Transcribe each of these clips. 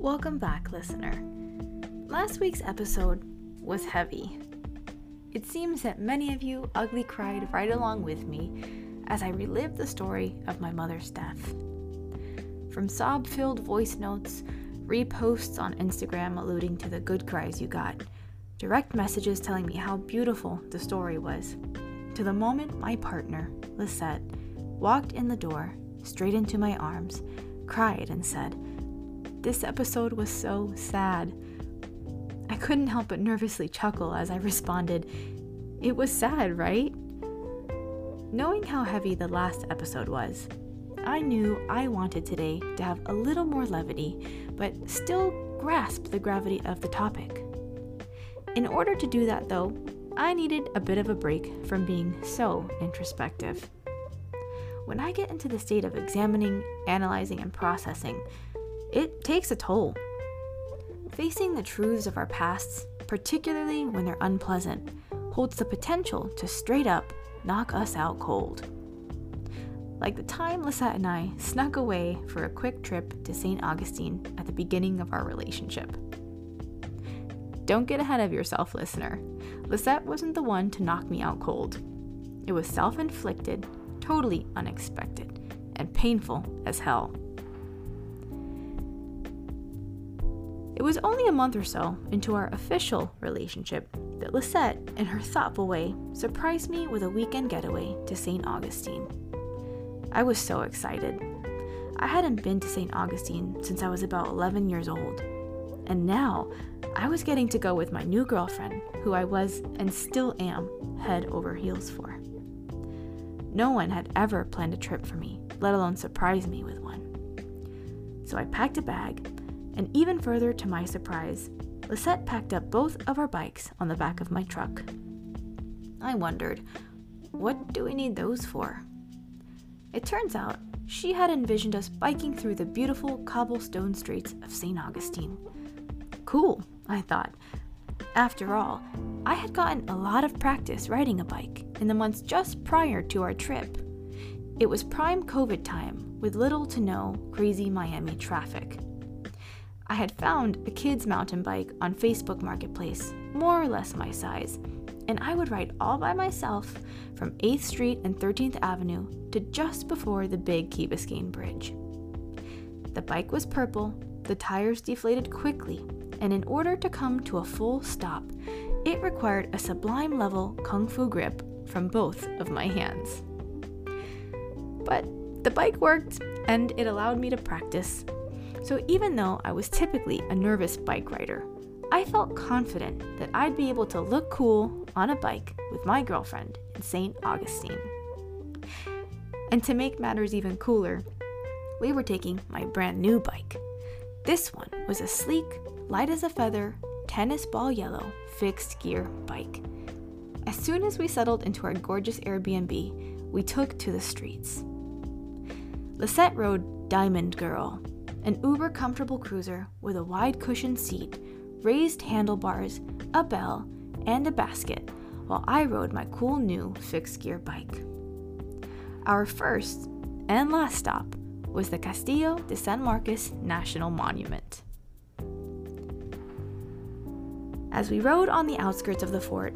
Welcome back, listener. Last week's episode was heavy. It seems that many of you ugly cried right along with me as I relived the story of my mother's death. From sob filled voice notes, reposts on Instagram alluding to the good cries you got, direct messages telling me how beautiful the story was, to the moment my partner, Lisette, walked in the door, straight into my arms, cried, and said, This episode was so sad. I couldn't help but nervously chuckle as I responded, It was sad, right? Knowing how heavy the last episode was, I knew I wanted today to have a little more levity, but still grasp the gravity of the topic. In order to do that, though, I needed a bit of a break from being so introspective. When I get into the state of examining, analyzing, and processing, it takes a toll. Facing the truths of our pasts, particularly when they're unpleasant, holds the potential to straight up knock us out cold. Like the time Lisette and I snuck away for a quick trip to St. Augustine at the beginning of our relationship. Don't get ahead of yourself, listener. Lisette wasn't the one to knock me out cold. It was self inflicted, totally unexpected, and painful as hell. It was only a month or so into our official relationship that Lisette, in her thoughtful way, surprised me with a weekend getaway to St. Augustine. I was so excited. I hadn't been to St. Augustine since I was about 11 years old. And now, I was getting to go with my new girlfriend, who I was and still am head over heels for. No one had ever planned a trip for me, let alone surprise me with one. So I packed a bag and even further to my surprise, Lisette packed up both of our bikes on the back of my truck. I wondered, what do we need those for? It turns out she had envisioned us biking through the beautiful cobblestone streets of St. Augustine. Cool, I thought. After all, I had gotten a lot of practice riding a bike in the months just prior to our trip. It was prime COVID time with little to no crazy Miami traffic. I had found a kid's mountain bike on Facebook Marketplace, more or less my size, and I would ride all by myself from 8th Street and 13th Avenue to just before the big Key Biscayne Bridge. The bike was purple, the tires deflated quickly, and in order to come to a full stop, it required a sublime level kung fu grip from both of my hands. But the bike worked, and it allowed me to practice so even though I was typically a nervous bike rider, I felt confident that I'd be able to look cool on a bike with my girlfriend in St. Augustine. And to make matters even cooler, we were taking my brand new bike. This one was a sleek, light as a feather, tennis ball yellow, fixed gear bike. As soon as we settled into our gorgeous Airbnb, we took to the streets. Lisette rode Diamond Girl, an uber comfortable cruiser with a wide cushioned seat, raised handlebars, a bell, and a basket, while I rode my cool new fixed gear bike. Our first and last stop was the Castillo de San Marcos National Monument. As we rode on the outskirts of the fort,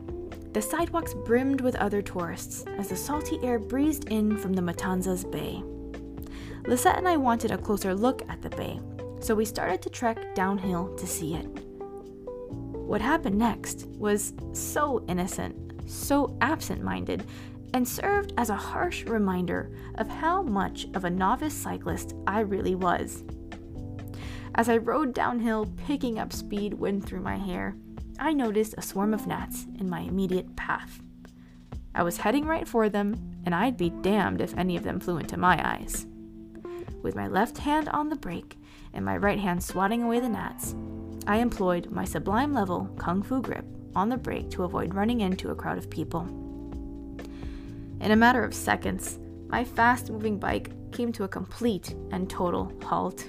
the sidewalks brimmed with other tourists as the salty air breezed in from the Matanzas Bay. Lisette and I wanted a closer look at the bay, so we started to trek downhill to see it. What happened next was so innocent, so absent minded, and served as a harsh reminder of how much of a novice cyclist I really was. As I rode downhill, picking up speed wind through my hair, I noticed a swarm of gnats in my immediate path. I was heading right for them, and I'd be damned if any of them flew into my eyes. With my left hand on the brake and my right hand swatting away the gnats, I employed my sublime level kung fu grip on the brake to avoid running into a crowd of people. In a matter of seconds, my fast moving bike came to a complete and total halt.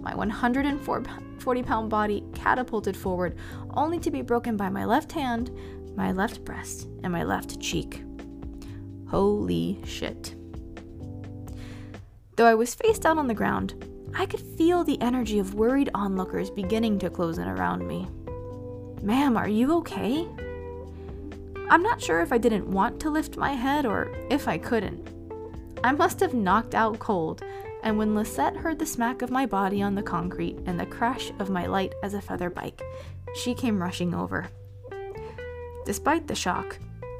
My 140 pound body catapulted forward, only to be broken by my left hand, my left breast, and my left cheek. Holy shit. Though I was face down on the ground, I could feel the energy of worried onlookers beginning to close in around me. Ma'am, are you okay? I'm not sure if I didn't want to lift my head or if I couldn't. I must have knocked out cold, and when Lisette heard the smack of my body on the concrete and the crash of my light as a feather bike, she came rushing over. Despite the shock,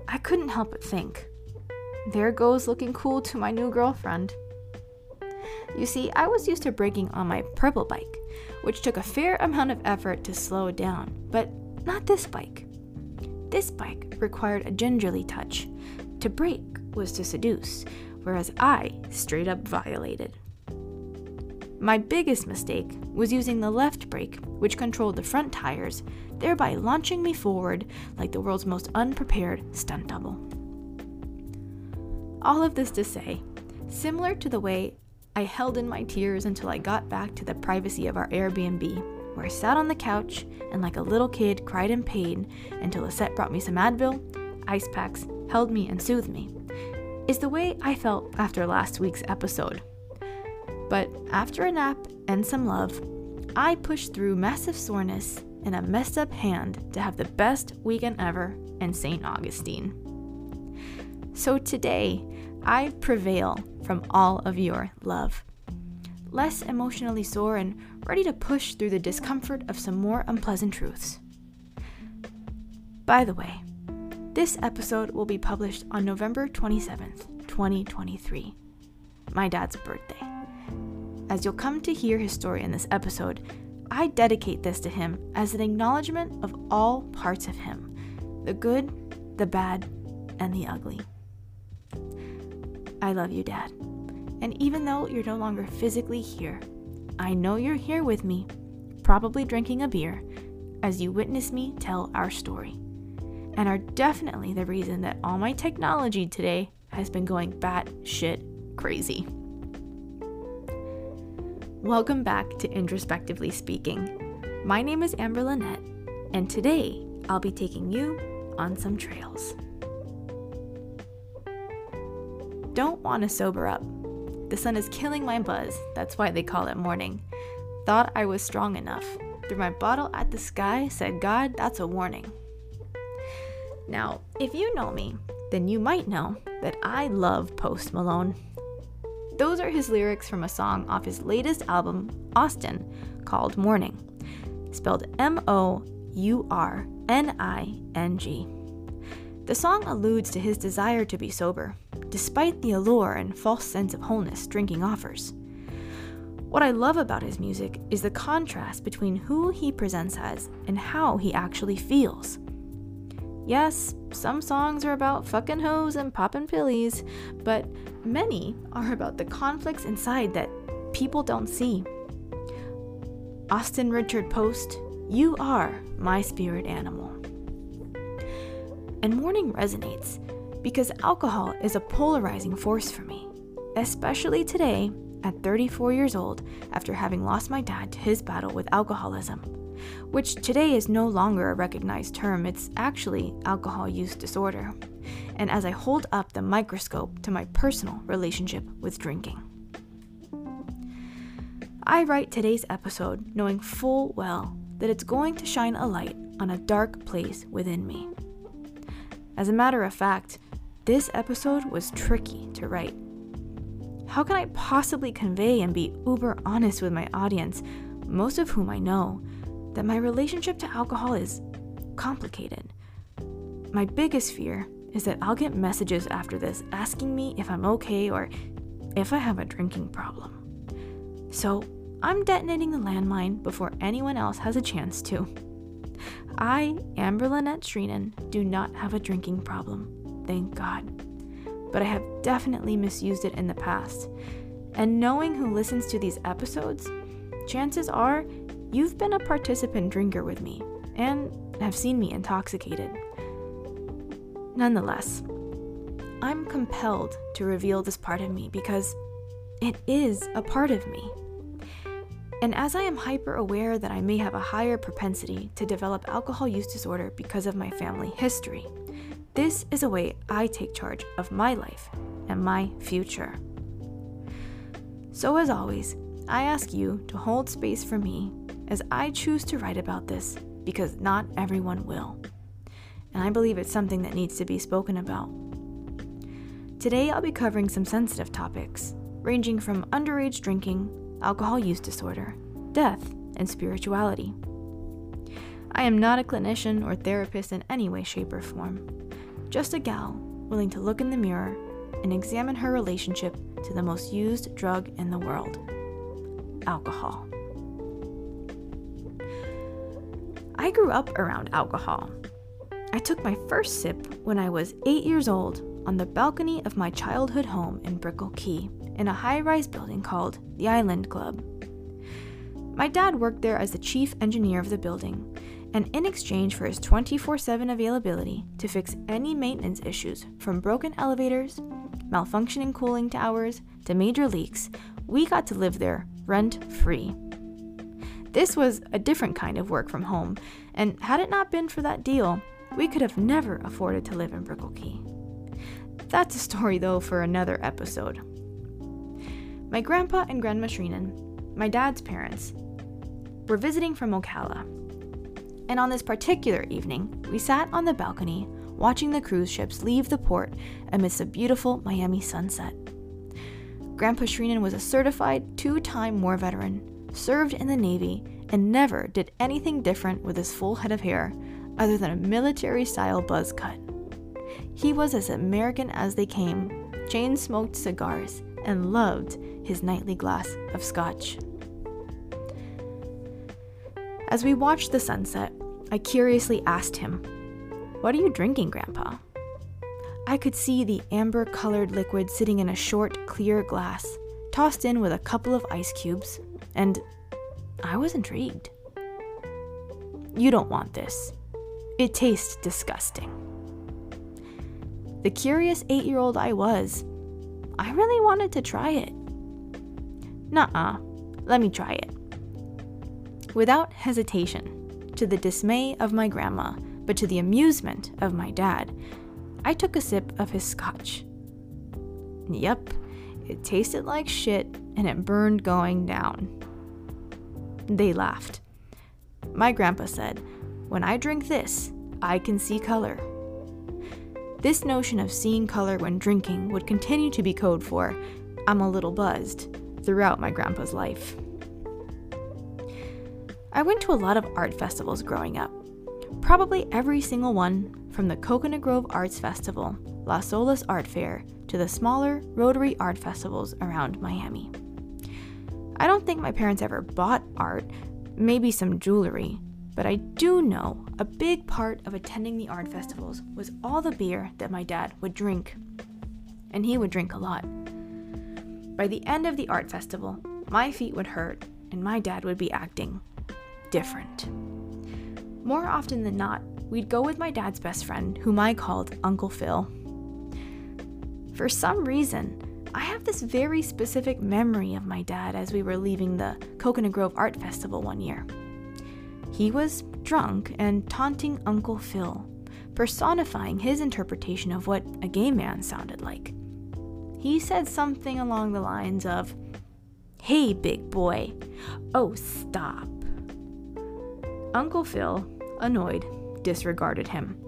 I couldn't help but think there goes looking cool to my new girlfriend. You see, I was used to braking on my purple bike, which took a fair amount of effort to slow down, but not this bike. This bike required a gingerly touch. To brake was to seduce, whereas I straight up violated. My biggest mistake was using the left brake, which controlled the front tires, thereby launching me forward like the world's most unprepared stunt double. All of this to say, similar to the way I held in my tears until I got back to the privacy of our Airbnb, where I sat on the couch and, like a little kid, cried in pain until Lisette brought me some Advil, ice packs, held me, and soothed me, is the way I felt after last week's episode. But after a nap and some love, I pushed through massive soreness and a messed up hand to have the best weekend ever in St. Augustine. So today, I prevail from all of your love. Less emotionally sore and ready to push through the discomfort of some more unpleasant truths. By the way, this episode will be published on November 27th, 2023, my dad's birthday. As you'll come to hear his story in this episode, I dedicate this to him as an acknowledgement of all parts of him the good, the bad, and the ugly. I love you, Dad. And even though you're no longer physically here, I know you're here with me, probably drinking a beer, as you witness me tell our story, and are definitely the reason that all my technology today has been going bat shit crazy. Welcome back to Introspectively Speaking. My name is Amber Lynette, and today I'll be taking you on some trails. Don't want to sober up. The sun is killing my buzz, that's why they call it morning. Thought I was strong enough. Threw my bottle at the sky, said, God, that's a warning. Now, if you know me, then you might know that I love Post Malone. Those are his lyrics from a song off his latest album, Austin, called Morning, spelled M O U R N I N G. The song alludes to his desire to be sober, despite the allure and false sense of wholeness drinking offers. What I love about his music is the contrast between who he presents as and how he actually feels. Yes, some songs are about fucking hoes and popping pillies, but many are about the conflicts inside that people don't see. Austin Richard Post, you are my spirit animal and mourning resonates because alcohol is a polarizing force for me, especially today at 34 years old after having lost my dad to his battle with alcoholism, which today is no longer a recognized term, it's actually alcohol use disorder. And as I hold up the microscope to my personal relationship with drinking. I write today's episode knowing full well that it's going to shine a light on a dark place within me. As a matter of fact, this episode was tricky to write. How can I possibly convey and be uber honest with my audience, most of whom I know, that my relationship to alcohol is complicated? My biggest fear is that I'll get messages after this asking me if I'm okay or if I have a drinking problem. So I'm detonating the landmine before anyone else has a chance to. I, Amber Lynette Shreenan, do not have a drinking problem, thank God. But I have definitely misused it in the past. And knowing who listens to these episodes, chances are you've been a participant drinker with me and have seen me intoxicated. Nonetheless, I'm compelled to reveal this part of me because it is a part of me. And as I am hyper aware that I may have a higher propensity to develop alcohol use disorder because of my family history, this is a way I take charge of my life and my future. So, as always, I ask you to hold space for me as I choose to write about this because not everyone will. And I believe it's something that needs to be spoken about. Today, I'll be covering some sensitive topics, ranging from underage drinking, alcohol use disorder, death, and spirituality. I am not a clinician or therapist in any way, shape, or form, just a gal willing to look in the mirror and examine her relationship to the most used drug in the world alcohol. I grew up around alcohol. I took my first sip when I was eight years old on the balcony of my childhood home in Brickell Key in a high rise building called the Island Club. My dad worked there as the chief engineer of the building, and in exchange for his 24 7 availability to fix any maintenance issues from broken elevators, malfunctioning cooling towers, to major leaks, we got to live there rent free. This was a different kind of work from home, and had it not been for that deal, we could have never afforded to live in Brickell Key. That's a story, though, for another episode. My grandpa and grandma Shreenan, my dad's parents, were visiting from Ocala. And on this particular evening, we sat on the balcony watching the cruise ships leave the port amidst a beautiful Miami sunset. Grandpa Shreenan was a certified two time war veteran, served in the Navy, and never did anything different with his full head of hair other than a military style buzz cut. He was as American as they came, chain smoked cigars, and loved his nightly glass of scotch. As we watched the sunset, I curiously asked him, What are you drinking, Grandpa? I could see the amber colored liquid sitting in a short, clear glass, tossed in with a couple of ice cubes, and I was intrigued. You don't want this. It tastes disgusting. The curious eight year old I was, I really wanted to try it. Uh, let me try it. Without hesitation, to the dismay of my grandma, but to the amusement of my dad, I took a sip of his scotch. Yep, it tasted like shit and it burned going down. They laughed. My grandpa said, When I drink this, I can see color. This notion of seeing color when drinking would continue to be code for I'm a little buzzed throughout my grandpa's life. I went to a lot of art festivals growing up, probably every single one from the Coconut Grove Arts Festival, Las Olas Art Fair, to the smaller Rotary art festivals around Miami. I don't think my parents ever bought art, maybe some jewelry, but I do know a big part of attending the art festivals was all the beer that my dad would drink. And he would drink a lot. By the end of the art festival, my feet would hurt and my dad would be acting different. More often than not, we'd go with my dad's best friend, whom I called Uncle Phil. For some reason, I have this very specific memory of my dad as we were leaving the Coconut Grove Art Festival one year. He was drunk and taunting Uncle Phil, personifying his interpretation of what a gay man sounded like. He said something along the lines of, Hey, big boy. Oh, stop. Uncle Phil, annoyed, disregarded him.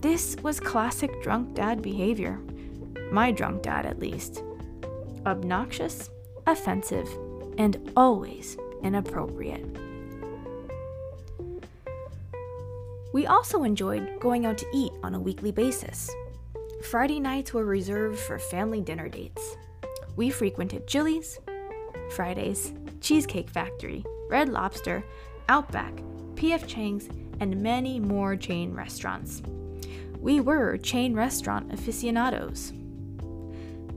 This was classic drunk dad behavior. My drunk dad, at least. Obnoxious, offensive, and always inappropriate. We also enjoyed going out to eat on a weekly basis. Friday nights were reserved for family dinner dates. We frequented Chili's, Fridays, Cheesecake Factory, Red Lobster, Outback, PF Chang's, and many more chain restaurants. We were chain restaurant aficionados.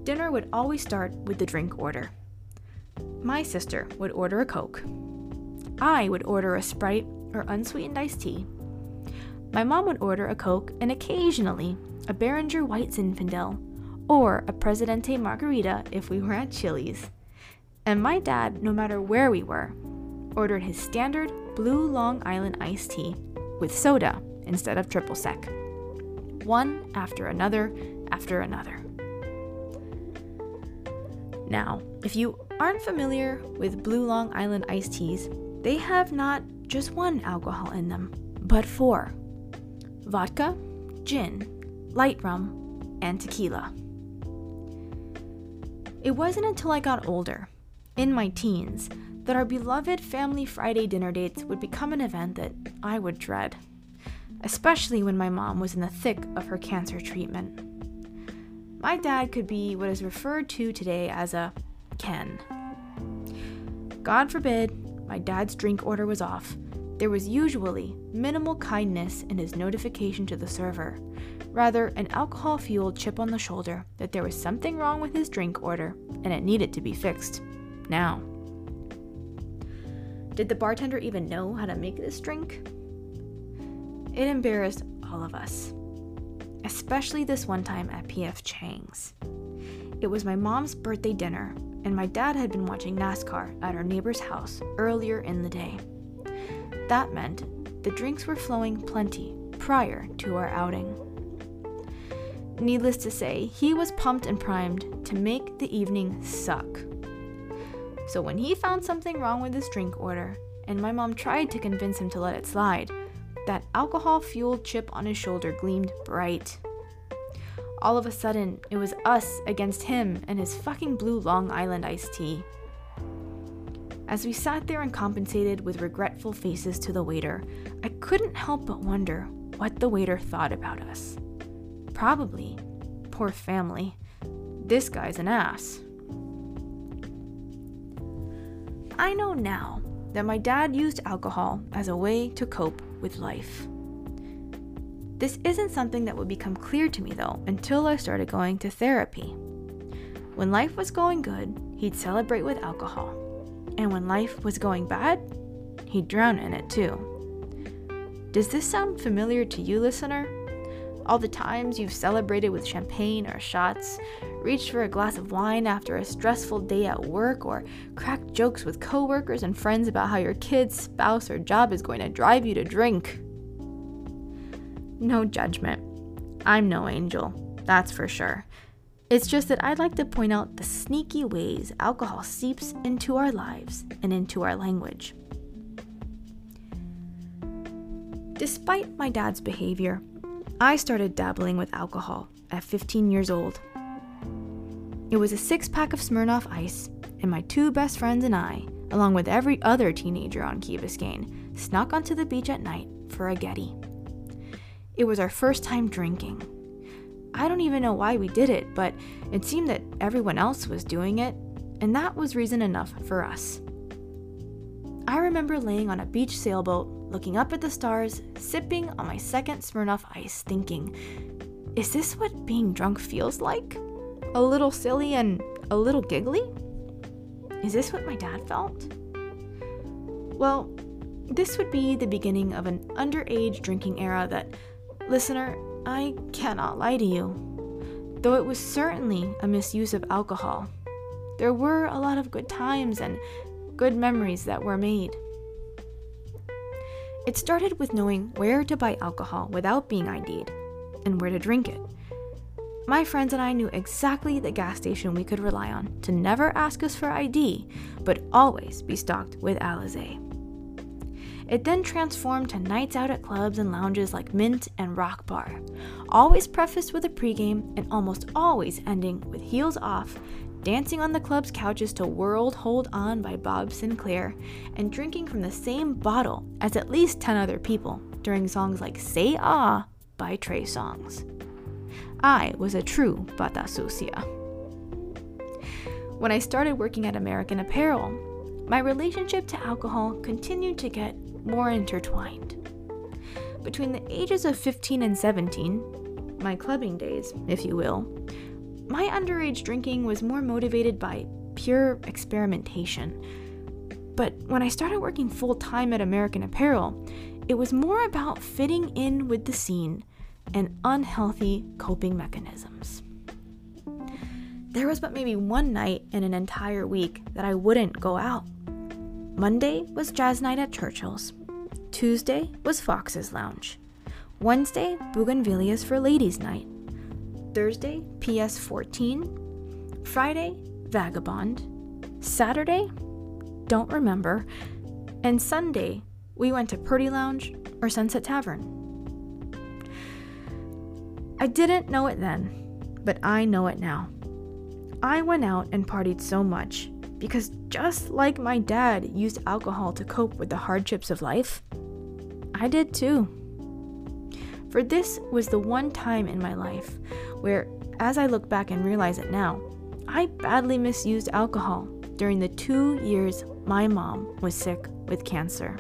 Dinner would always start with the drink order. My sister would order a Coke. I would order a Sprite or unsweetened iced tea my mom would order a Coke and occasionally a Beringer White Zinfandel or a Presidente Margarita if we were at Chili's. And my dad, no matter where we were, ordered his standard blue Long Island iced tea with soda instead of triple sec. One after another after another. Now, if you aren't familiar with Blue Long Island iced teas, they have not just one alcohol in them, but four vodka, gin, light rum, and tequila. It wasn't until I got older, in my teens, that our beloved family Friday dinner dates would become an event that I would dread, especially when my mom was in the thick of her cancer treatment. My dad could be what is referred to today as a Ken. God forbid my dad's drink order was off. There was usually minimal kindness in his notification to the server, rather, an alcohol fueled chip on the shoulder that there was something wrong with his drink order and it needed to be fixed. Now. Did the bartender even know how to make this drink? It embarrassed all of us especially this one time at PF Chang's. It was my mom's birthday dinner, and my dad had been watching NASCAR at our neighbor's house earlier in the day. That meant the drinks were flowing plenty prior to our outing. Needless to say, he was pumped and primed to make the evening suck. So when he found something wrong with his drink order, and my mom tried to convince him to let it slide, that alcohol fueled chip on his shoulder gleamed bright. All of a sudden, it was us against him and his fucking blue Long Island iced tea. As we sat there and compensated with regretful faces to the waiter, I couldn't help but wonder what the waiter thought about us. Probably, poor family, this guy's an ass. I know now that my dad used alcohol as a way to cope with life. This isn't something that would become clear to me though until I started going to therapy. When life was going good, he'd celebrate with alcohol. And when life was going bad, he'd drown in it too. Does this sound familiar to you, listener? All the times you've celebrated with champagne or shots, reached for a glass of wine after a stressful day at work, or cracked jokes with coworkers and friends about how your kid's spouse or job is going to drive you to drink. No judgment. I'm no angel, that's for sure. It's just that I'd like to point out the sneaky ways alcohol seeps into our lives and into our language. Despite my dad's behavior, I started dabbling with alcohol at 15 years old. It was a six pack of Smirnoff Ice, and my two best friends and I, along with every other teenager on Key Biscayne, snuck onto the beach at night for a Getty. It was our first time drinking. I don't even know why we did it, but it seemed that everyone else was doing it, and that was reason enough for us. I remember laying on a beach sailboat, looking up at the stars, sipping on my second Smirnoff Ice, thinking, is this what being drunk feels like? A little silly and a little giggly? Is this what my dad felt? Well, this would be the beginning of an underage drinking era that, listener, I cannot lie to you. Though it was certainly a misuse of alcohol, there were a lot of good times and good memories that were made. It started with knowing where to buy alcohol without being ID'd and where to drink it. My friends and I knew exactly the gas station we could rely on to never ask us for ID, but always be stocked with Alizé. It then transformed to nights out at clubs and lounges like Mint and Rock Bar, always prefaced with a pregame and almost always ending with heels off dancing on the club's couches to World Hold On by Bob Sinclar, and drinking from the same bottle as at least 10 other people during songs like Say Ah by Trey Songz. I was a true bata sucia. When I started working at American Apparel, my relationship to alcohol continued to get more intertwined. Between the ages of 15 and 17, my clubbing days, if you will, my underage drinking was more motivated by pure experimentation. But when I started working full time at American Apparel, it was more about fitting in with the scene and unhealthy coping mechanisms. There was but maybe one night in an entire week that I wouldn't go out. Monday was jazz night at Churchill's. Tuesday was Fox's Lounge. Wednesday, Bougainvillea's for ladies' night. Thursday, PS14. Friday, vagabond. Saturday, don't remember. And Sunday, we went to Purdy Lounge or Sunset Tavern. I didn't know it then, but I know it now. I went out and partied so much because just like my dad used alcohol to cope with the hardships of life, I did too. For this was the one time in my life where, as I look back and realize it now, I badly misused alcohol during the two years my mom was sick with cancer.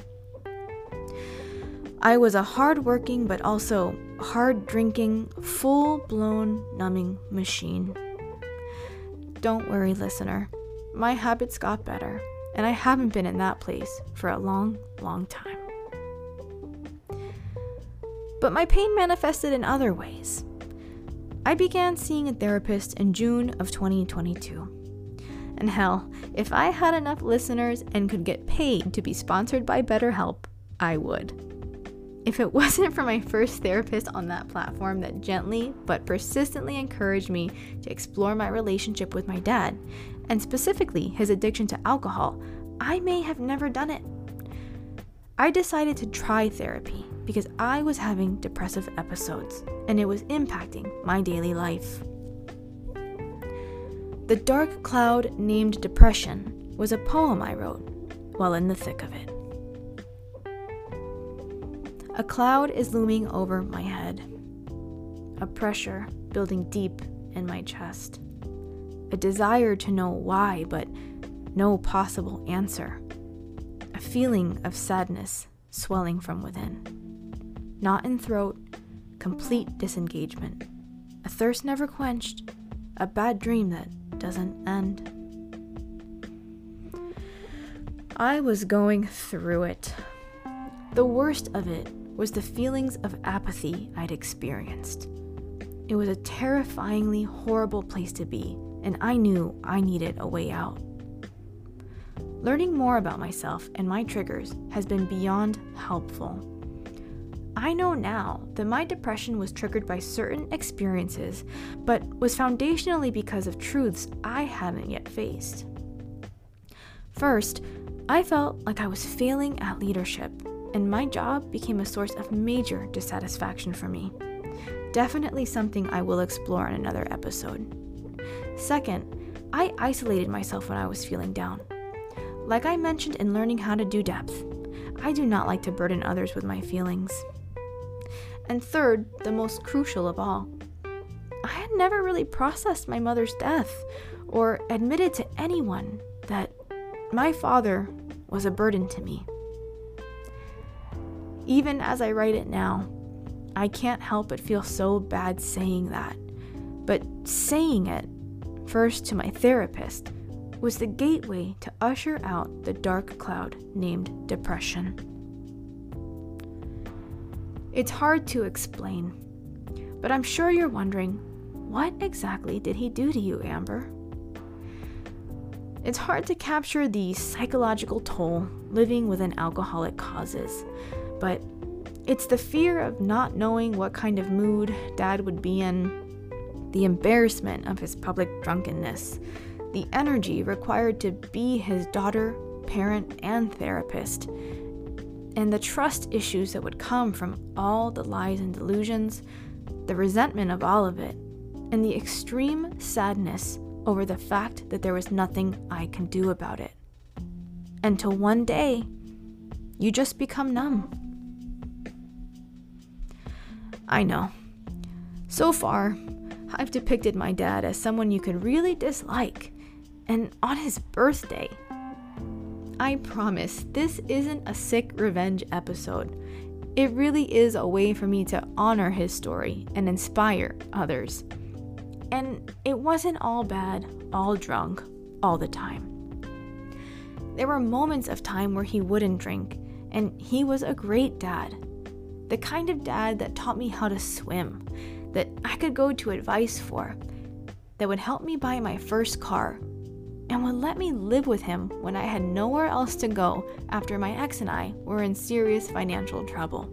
I was a hard-working but also hard drinking, full blown numbing machine. Don't worry, listener. My habits got better, and I haven't been in that place for a long, long time. But my pain manifested in other ways. I began seeing a therapist in June of 2022. And hell, if I had enough listeners and could get paid to be sponsored by BetterHelp, I would. If it wasn't for my first therapist on that platform that gently but persistently encouraged me to explore my relationship with my dad, and specifically his addiction to alcohol, I may have never done it. I decided to try therapy because I was having depressive episodes and it was impacting my daily life. The Dark Cloud Named Depression was a poem I wrote while in the thick of it. A cloud is looming over my head, a pressure building deep in my chest, a desire to know why, but no possible answer, a feeling of sadness swelling from within. Knot in throat, complete disengagement, a thirst never quenched, a bad dream that doesn't end. I was going through it. The worst of it was the feelings of apathy I'd experienced. It was a terrifyingly horrible place to be, and I knew I needed a way out. Learning more about myself and my triggers has been beyond helpful. I know now that my depression was triggered by certain experiences, but was foundationally because of truths I hadn't yet faced. First, I felt like I was failing at leadership, and my job became a source of major dissatisfaction for me. Definitely something I will explore in another episode. Second, I isolated myself when I was feeling down. Like I mentioned in learning how to do depth, I do not like to burden others with my feelings. And third, the most crucial of all, I had never really processed my mother's death or admitted to anyone that my father was a burden to me. Even as I write it now, I can't help but feel so bad saying that. But saying it, first to my therapist, was the gateway to usher out the dark cloud named depression. It's hard to explain, but I'm sure you're wondering what exactly did he do to you, Amber? It's hard to capture the psychological toll living with an alcoholic causes, but it's the fear of not knowing what kind of mood dad would be in, the embarrassment of his public drunkenness, the energy required to be his daughter, parent, and therapist, and the trust issues that would come from all the lies and delusions, the resentment of all of it, and the extreme sadness over the fact that there was nothing I can do about it. Until one day, you just become numb. I know. So far, I've depicted my dad as someone you can really dislike, and on his birthday, I promise this isn't a sick revenge episode. It really is a way for me to honor his story and inspire others. And it wasn't all bad, all drunk, all the time. There were moments of time where he wouldn't drink, and he was a great dad. The kind of dad that taught me how to swim, that I could go to advice for, that would help me buy my first car and would let me live with him when I had nowhere else to go after my ex and I were in serious financial trouble.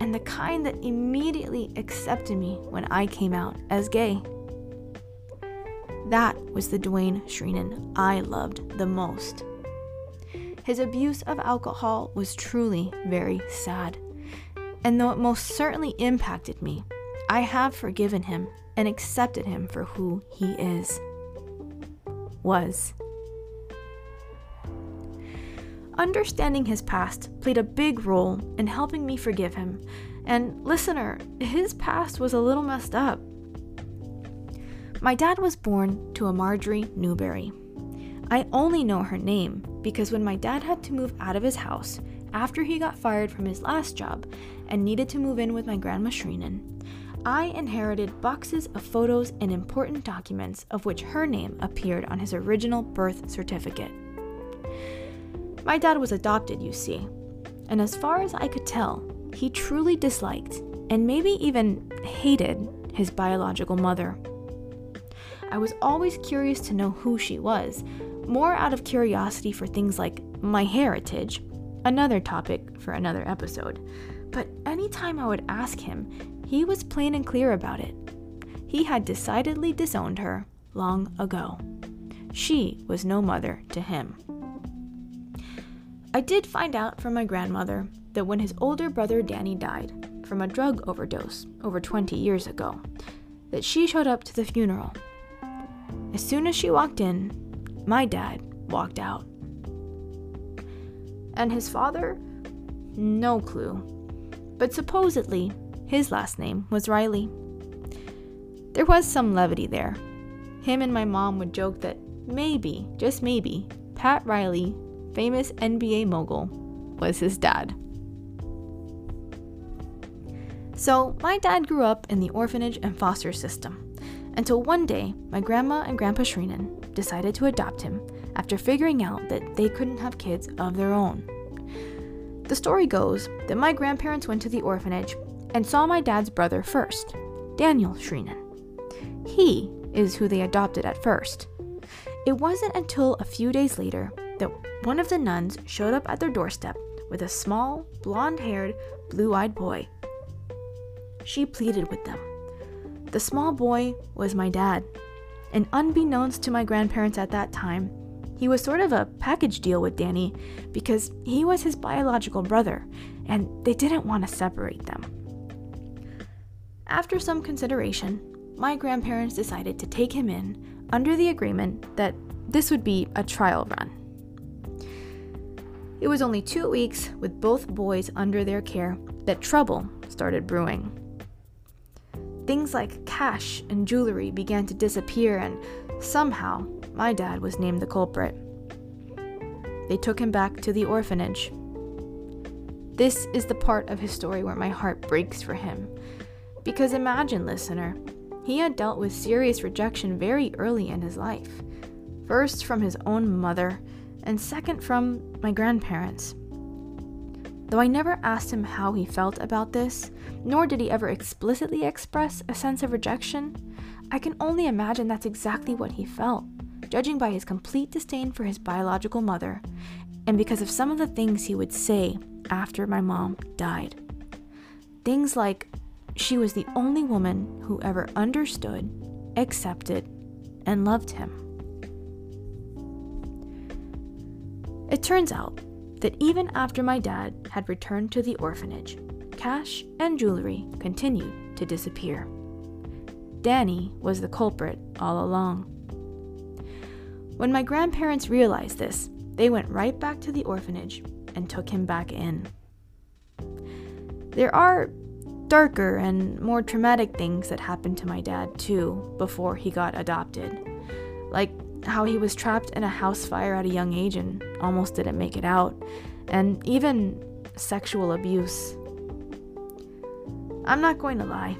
And the kind that immediately accepted me when I came out as gay. That was the Dwayne Shreenan I loved the most. His abuse of alcohol was truly very sad. And though it most certainly impacted me, I have forgiven him and accepted him for who he is. Was. Understanding his past played a big role in helping me forgive him. And listener, his past was a little messed up. My dad was born to a Marjorie Newberry. I only know her name because when my dad had to move out of his house after he got fired from his last job and needed to move in with my grandma Shreenan, I inherited boxes of photos and important documents of which her name appeared on his original birth certificate. My dad was adopted, you see, and as far as I could tell, he truly disliked and maybe even hated his biological mother. I was always curious to know who she was, more out of curiosity for things like my heritage, another topic for another episode. But anytime I would ask him, he was plain and clear about it. He had decidedly disowned her long ago. She was no mother to him. I did find out from my grandmother that when his older brother Danny died from a drug overdose over 20 years ago, that she showed up to the funeral. As soon as she walked in, my dad walked out. And his father? No clue. But supposedly, his last name was Riley. There was some levity there. Him and my mom would joke that maybe, just maybe, Pat Riley famous NBA mogul, was his dad. So, my dad grew up in the orphanage and foster system until one day my grandma and grandpa Shreenan decided to adopt him after figuring out that they couldn't have kids of their own. The story goes that my grandparents went to the orphanage and saw my dad's brother first, Daniel Shreenan. He is who they adopted at first. It wasn't until a few days later that one of the nuns showed up at their doorstep with a small, blonde haired, blue eyed boy. She pleaded with them. The small boy was my dad, and unbeknownst to my grandparents at that time, he was sort of a package deal with Danny because he was his biological brother, and they didn't want to separate them. After some consideration, my grandparents decided to take him in under the agreement that this would be a trial run. It was only two weeks with both boys under their care that trouble started brewing. Things like cash and jewelry began to disappear, and somehow my dad was named the culprit. They took him back to the orphanage. This is the part of his story where my heart breaks for him. Because imagine, listener, he had dealt with serious rejection very early in his life. First from his own mother, and second from my grandparents. Though I never asked him how he felt about this, nor did he ever explicitly express a sense of rejection, I can only imagine that's exactly what he felt, judging by his complete disdain for his biological mother, and because of some of the things he would say after my mom died. Things like, she was the only woman who ever understood, accepted, and loved him. It turns out that even after my dad had returned to the orphanage, cash and jewelry continued to disappear. Danny was the culprit all along. When my grandparents realized this, they went right back to the orphanage and took him back in. There are darker and more traumatic things that happened to my dad, too, before he got adopted. Like how he was trapped in a house fire at a young age and almost didn't make it out, and even sexual abuse. I'm not going to lie.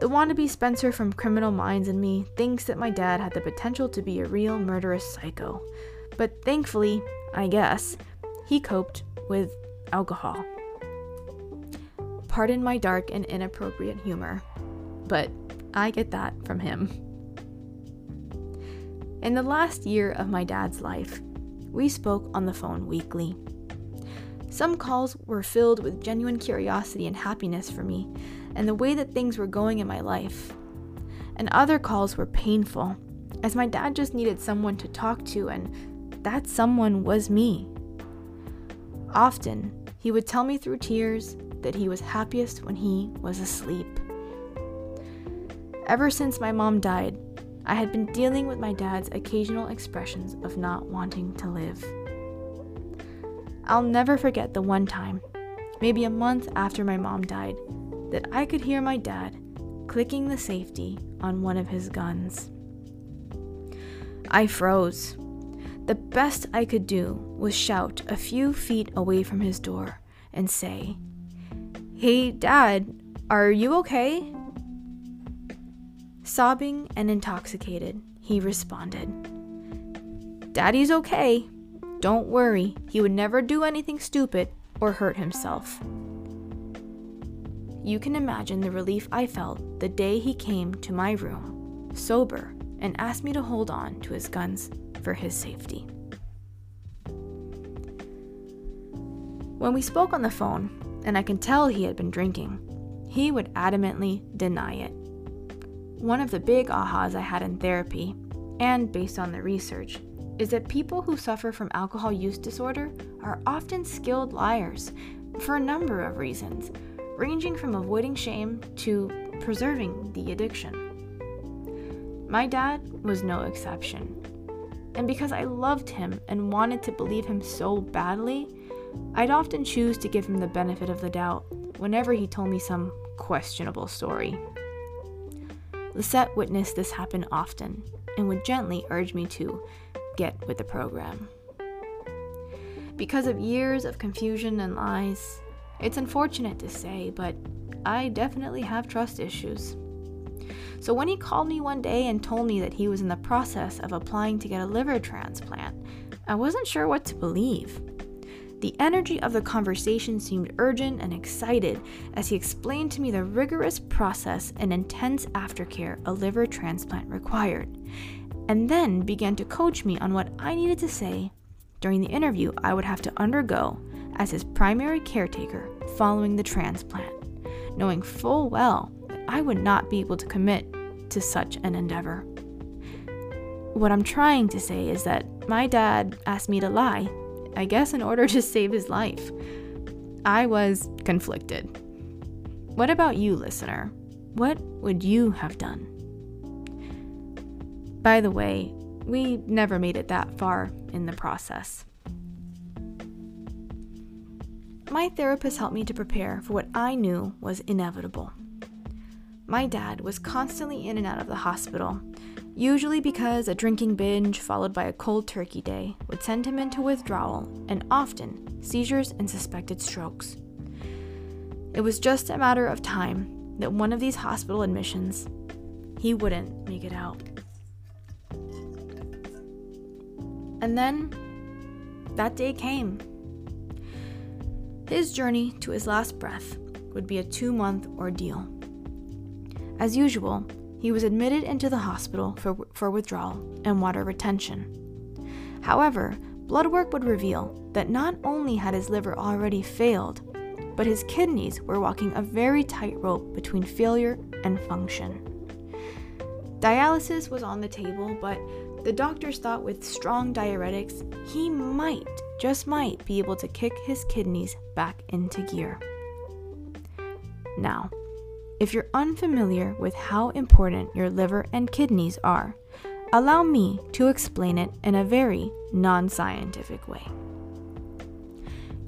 The wannabe Spencer from Criminal Minds in me thinks that my dad had the potential to be a real murderous psycho. But thankfully, I guess, he coped with alcohol. Pardon my dark and inappropriate humor, but I get that from him. In the last year of my dad's life, we spoke on the phone weekly. Some calls were filled with genuine curiosity and happiness for me and the way that things were going in my life. And other calls were painful, as my dad just needed someone to talk to, and that someone was me. Often, he would tell me through tears that he was happiest when he was asleep. Ever since my mom died, I had been dealing with my dad's occasional expressions of not wanting to live. I'll never forget the one time, maybe a month after my mom died, that I could hear my dad clicking the safety on one of his guns. I froze. The best I could do was shout a few feet away from his door and say, Hey, Dad, are you okay? Sobbing and intoxicated, he responded, Daddy's okay. Don't worry, he would never do anything stupid or hurt himself. You can imagine the relief I felt the day he came to my room, sober, and asked me to hold on to his guns for his safety. When we spoke on the phone, and I can tell he had been drinking, he would adamantly deny it. One of the big ahas I had in therapy, and based on the research, is that people who suffer from alcohol use disorder are often skilled liars for a number of reasons, ranging from avoiding shame to preserving the addiction. My dad was no exception. And because I loved him and wanted to believe him so badly, I'd often choose to give him the benefit of the doubt whenever he told me some questionable story. Lisette witnessed this happen often and would gently urge me to get with the program. Because of years of confusion and lies, it's unfortunate to say, but I definitely have trust issues. So when he called me one day and told me that he was in the process of applying to get a liver transplant, I wasn't sure what to believe. The energy of the conversation seemed urgent and excited as he explained to me the rigorous process and intense aftercare a liver transplant required, and then began to coach me on what I needed to say during the interview I would have to undergo as his primary caretaker following the transplant, knowing full well that I would not be able to commit to such an endeavor. What I'm trying to say is that my dad asked me to lie I guess in order to save his life. I was conflicted. What about you, listener? What would you have done? By the way, we never made it that far in the process. My therapist helped me to prepare for what I knew was inevitable. My dad was constantly in and out of the hospital, usually because a drinking binge followed by a cold turkey day would send him into withdrawal and often seizures and suspected strokes. It was just a matter of time that one of these hospital admissions, he wouldn't make it out. And then that day came. His journey to his last breath would be a two month ordeal. As usual, he was admitted into the hospital for, for withdrawal and water retention. However, blood work would reveal that not only had his liver already failed, but his kidneys were walking a very tight rope between failure and function. Dialysis was on the table, but the doctors thought with strong diuretics, he might, just might, be able to kick his kidneys back into gear. Now, if you're unfamiliar with how important your liver and kidneys are, allow me to explain it in a very non scientific way.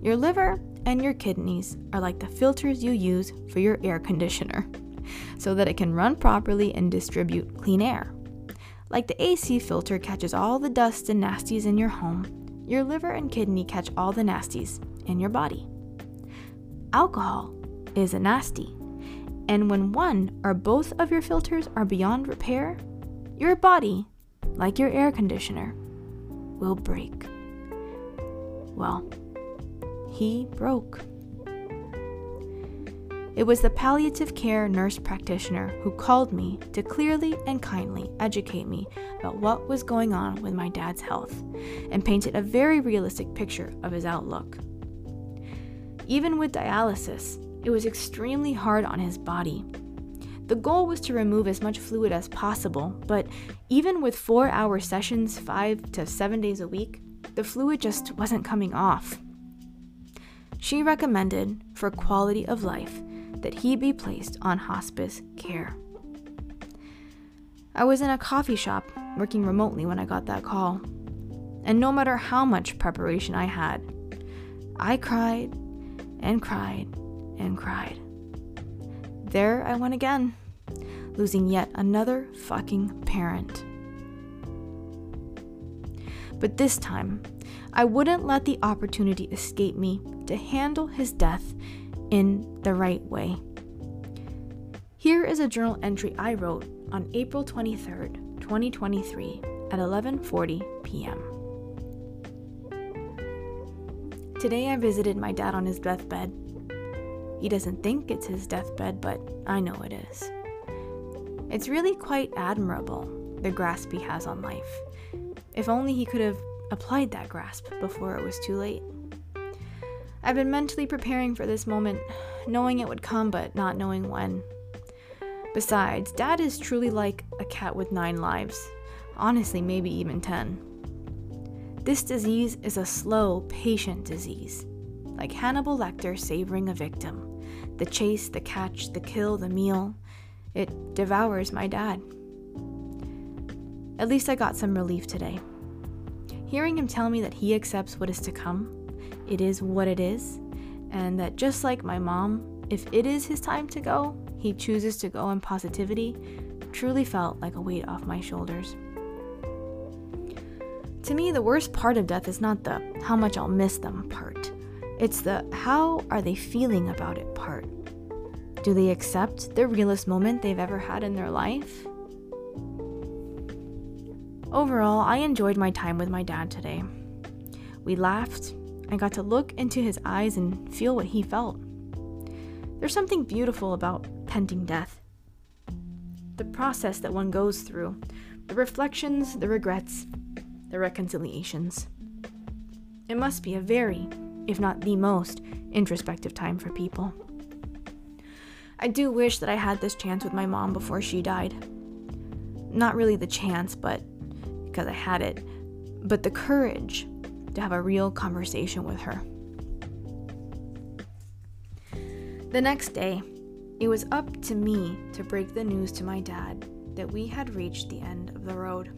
Your liver and your kidneys are like the filters you use for your air conditioner so that it can run properly and distribute clean air. Like the AC filter catches all the dust and nasties in your home, your liver and kidney catch all the nasties in your body. Alcohol is a nasty. And when one or both of your filters are beyond repair, your body, like your air conditioner, will break. Well, he broke. It was the palliative care nurse practitioner who called me to clearly and kindly educate me about what was going on with my dad's health and painted a very realistic picture of his outlook. Even with dialysis, it was extremely hard on his body. The goal was to remove as much fluid as possible, but even with four hour sessions, five to seven days a week, the fluid just wasn't coming off. She recommended, for quality of life, that he be placed on hospice care. I was in a coffee shop working remotely when I got that call, and no matter how much preparation I had, I cried and cried and cried. There I went again, losing yet another fucking parent. But this time, I wouldn't let the opportunity escape me to handle his death in the right way. Here is a journal entry I wrote on April 23rd, 2023 at 11:40 p.m. Today I visited my dad on his deathbed. He doesn't think it's his deathbed, but I know it is. It's really quite admirable, the grasp he has on life. If only he could have applied that grasp before it was too late. I've been mentally preparing for this moment, knowing it would come, but not knowing when. Besides, Dad is truly like a cat with nine lives. Honestly, maybe even ten. This disease is a slow, patient disease, like Hannibal Lecter savoring a victim. The chase, the catch, the kill, the meal. It devours my dad. At least I got some relief today. Hearing him tell me that he accepts what is to come, it is what it is, and that just like my mom, if it is his time to go, he chooses to go in positivity, truly felt like a weight off my shoulders. To me, the worst part of death is not the how much I'll miss them part. It's the how are they feeling about it part. Do they accept the realest moment they've ever had in their life? Overall, I enjoyed my time with my dad today. We laughed. I got to look into his eyes and feel what he felt. There's something beautiful about pending death. The process that one goes through, the reflections, the regrets, the reconciliations. It must be a very, if not the most, introspective time for people. I do wish that I had this chance with my mom before she died. Not really the chance, but because I had it, but the courage to have a real conversation with her. The next day, it was up to me to break the news to my dad that we had reached the end of the road.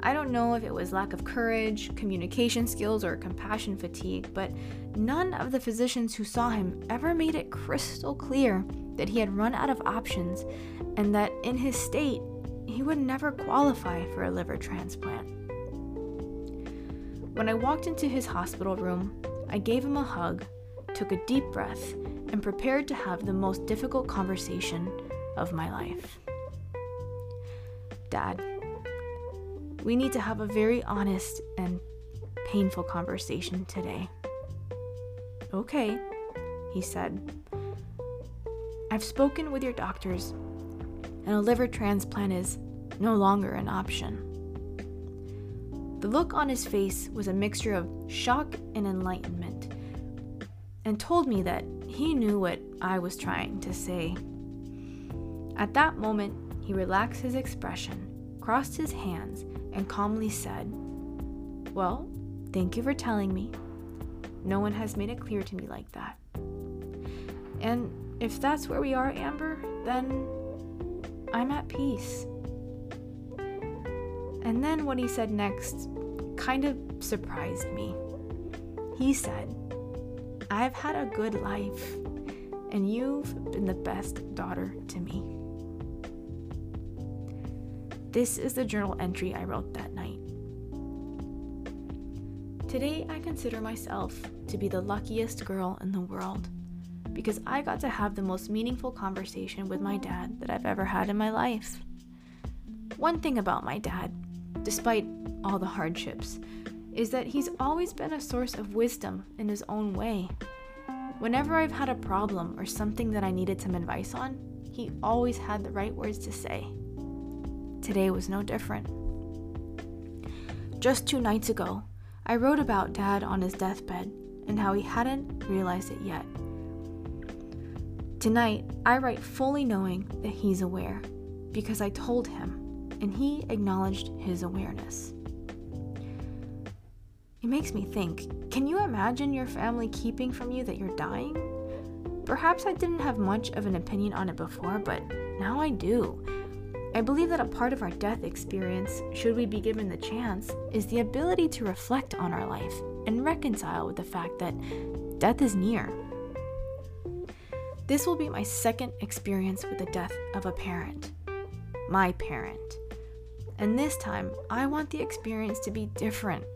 I don't know if it was lack of courage, communication skills, or compassion fatigue, but none of the physicians who saw him ever made it crystal clear that he had run out of options and that in his state, he would never qualify for a liver transplant. When I walked into his hospital room, I gave him a hug, took a deep breath, and prepared to have the most difficult conversation of my life. Dad, we need to have a very honest and painful conversation today. Okay, he said. I've spoken with your doctors, and a liver transplant is no longer an option. The look on his face was a mixture of shock and enlightenment, and told me that he knew what I was trying to say. At that moment, he relaxed his expression, crossed his hands, and calmly said, Well, thank you for telling me. No one has made it clear to me like that. And if that's where we are, Amber, then I'm at peace. And then what he said next kind of surprised me. He said, I've had a good life, and you've been the best daughter to me. This is the journal entry I wrote that night. Today, I consider myself to be the luckiest girl in the world because I got to have the most meaningful conversation with my dad that I've ever had in my life. One thing about my dad, despite all the hardships, is that he's always been a source of wisdom in his own way. Whenever I've had a problem or something that I needed some advice on, he always had the right words to say. Today was no different. Just two nights ago, I wrote about Dad on his deathbed and how he hadn't realized it yet. Tonight, I write fully knowing that he's aware because I told him and he acknowledged his awareness. It makes me think can you imagine your family keeping from you that you're dying? Perhaps I didn't have much of an opinion on it before, but now I do. I believe that a part of our death experience, should we be given the chance, is the ability to reflect on our life and reconcile with the fact that death is near. This will be my second experience with the death of a parent, my parent. And this time, I want the experience to be different.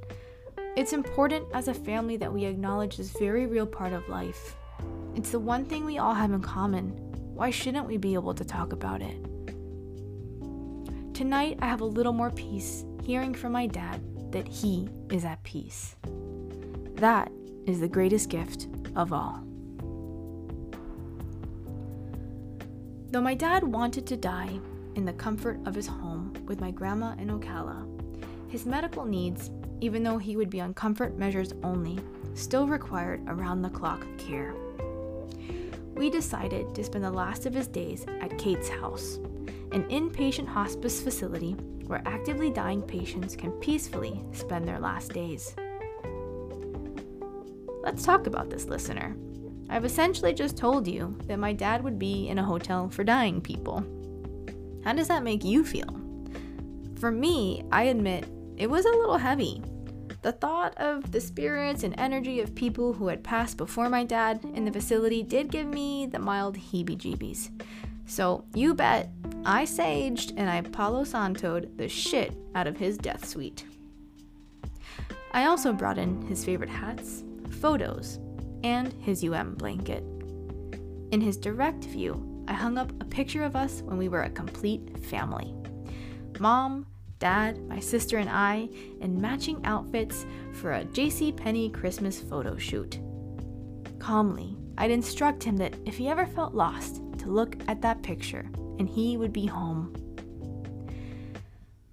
It's important as a family that we acknowledge this very real part of life. It's the one thing we all have in common. Why shouldn't we be able to talk about it? Tonight, I have a little more peace hearing from my dad that he is at peace. That is the greatest gift of all. Though my dad wanted to die in the comfort of his home with my grandma in Ocala, his medical needs, even though he would be on comfort measures only, still required around the clock care. We decided to spend the last of his days at Kate's house, an inpatient hospice facility where actively dying patients can peacefully spend their last days. Let's talk about this, listener. I've essentially just told you that my dad would be in a hotel for dying people. How does that make you feel? For me, I admit it was a little heavy. The thought of the spirits and energy of people who had passed before my dad in the facility did give me the mild heebie jeebies. So, you bet, I saged and I Palo Santoed the shit out of his death suite. I also brought in his favorite hats, photos, and his UM blanket. In his direct view, I hung up a picture of us when we were a complete family mom, dad, my sister, and I in matching outfits for a J.C. Penney Christmas photo shoot. Calmly, I'd instruct him that if he ever felt lost, to look at that picture and he would be home.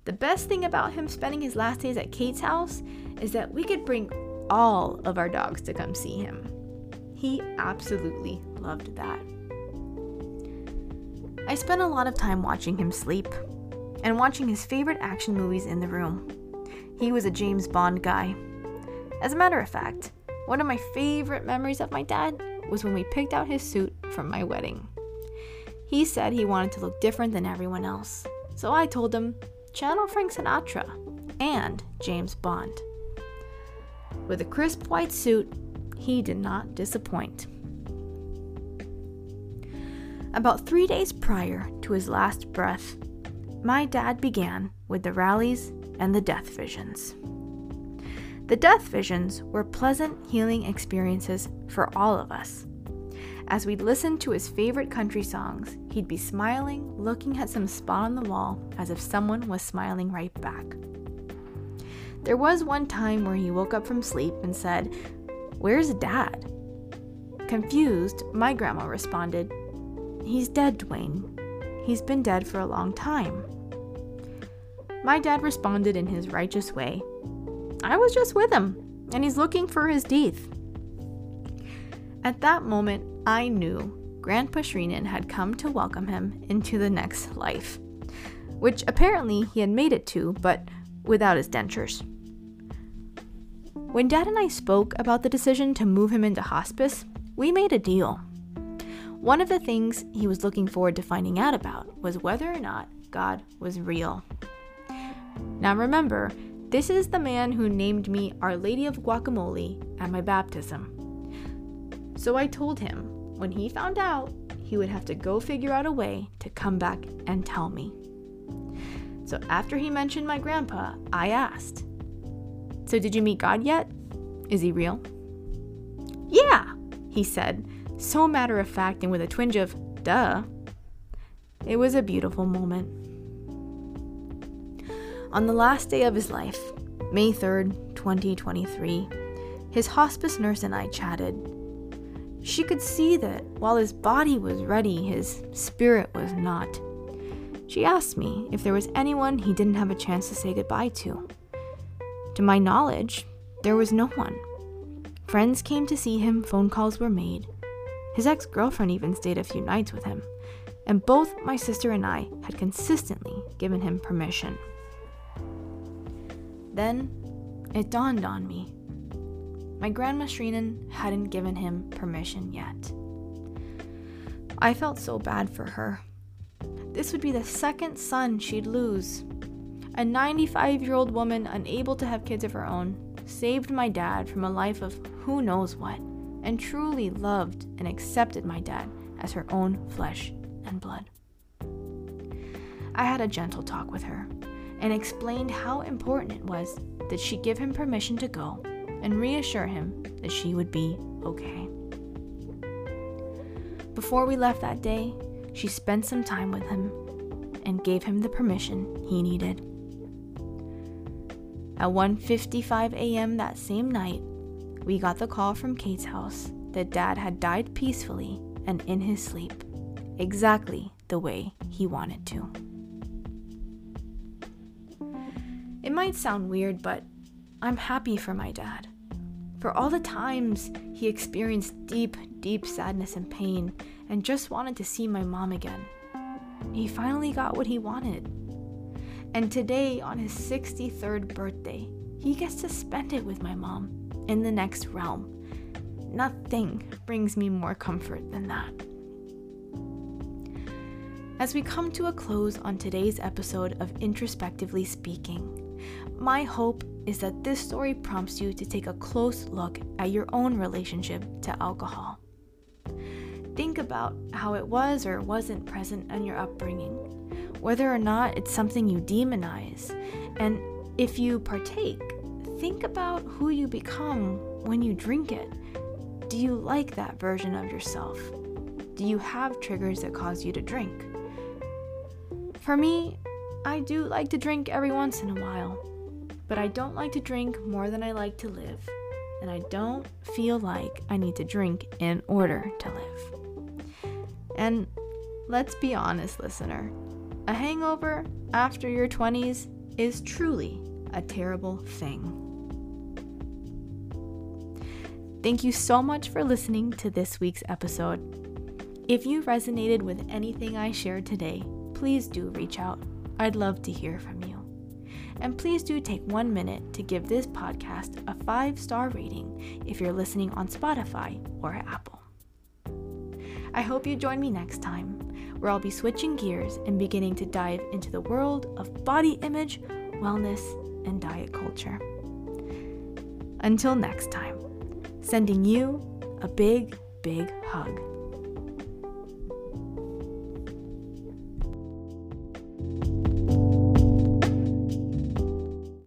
The best thing about him spending his last days at Kate's house is that we could bring all of our dogs to come see him. He absolutely loved that. I spent a lot of time watching him sleep and watching his favorite action movies in the room. He was a James Bond guy. As a matter of fact, one of my favorite memories of my dad was when we picked out his suit for my wedding. He said he wanted to look different than everyone else. So I told him, channel Frank Sinatra and James Bond. With a crisp white suit, he did not disappoint. About three days prior to his last breath, my dad began with the rallies and the death visions. The death visions were pleasant, healing experiences for all of us as we'd listen to his favorite country songs, he'd be smiling, looking at some spot on the wall as if someone was smiling right back. There was one time where he woke up from sleep and said, Where's Dad? Confused, my grandma responded, He's dead, Dwayne. He's been dead for a long time. My dad responded in his righteous way, I was just with him, and he's looking for his teeth. At that moment, I knew Grandpa Shreenan had come to welcome him into the next life, which apparently he had made it to, but without his dentures. When Dad and I spoke about the decision to move him into hospice, we made a deal. One of the things he was looking forward to finding out about was whether or not God was real. Now remember, this is the man who named me Our Lady of Guacamole at my baptism. So I told him when he found out, he would have to go figure out a way to come back and tell me. So after he mentioned my grandpa, I asked, So did you meet God yet? Is he real? Yeah, he said, so matter of fact and with a twinge of duh. It was a beautiful moment. On the last day of his life, May 3rd, 2023, his hospice nurse and I chatted she could see that while his body was ready, his spirit was not. She asked me if there was anyone he didn't have a chance to say goodbye to. To my knowledge, there was no one. Friends came to see him, phone calls were made. His ex girlfriend even stayed a few nights with him, and both my sister and I had consistently given him permission. Then it dawned on me. My grandma Shreenan hadn't given him permission yet. I felt so bad for her. This would be the second son she'd lose. A 95 year old woman unable to have kids of her own saved my dad from a life of who knows what and truly loved and accepted my dad as her own flesh and blood. I had a gentle talk with her and explained how important it was that she give him permission to go and reassure him that she would be okay. Before we left that day, she spent some time with him and gave him the permission he needed. At 1:55 a.m. that same night, we got the call from Kate's house that dad had died peacefully and in his sleep, exactly the way he wanted to. It might sound weird, but I'm happy for my dad. For all the times he experienced deep, deep sadness and pain and just wanted to see my mom again. He finally got what he wanted. And today, on his 63rd birthday, he gets to spend it with my mom in the next realm. Nothing brings me more comfort than that. As we come to a close on today's episode of Introspectively Speaking, my hope is that this story prompts you to take a close look at your own relationship to alcohol. Think about how it was or wasn't present in your upbringing, whether or not it's something you demonize, and if you partake, think about who you become when you drink it. Do you like that version of yourself? Do you have triggers that cause you to drink? For me, I do like to drink every once in a while, but I don't like to drink more than I like to live, and I don't feel like I need to drink in order to live. And let's be honest, listener, a hangover after your 20s is truly a terrible thing. Thank you so much for listening to this week's episode. If you resonated with anything I shared today, please do reach out. I'd love to hear from you. And please do take one minute to give this podcast a five star rating if you're listening on Spotify or Apple. I hope you join me next time, where I'll be switching gears and beginning to dive into the world of body image, wellness, and diet culture. Until next time, sending you a big, big hug.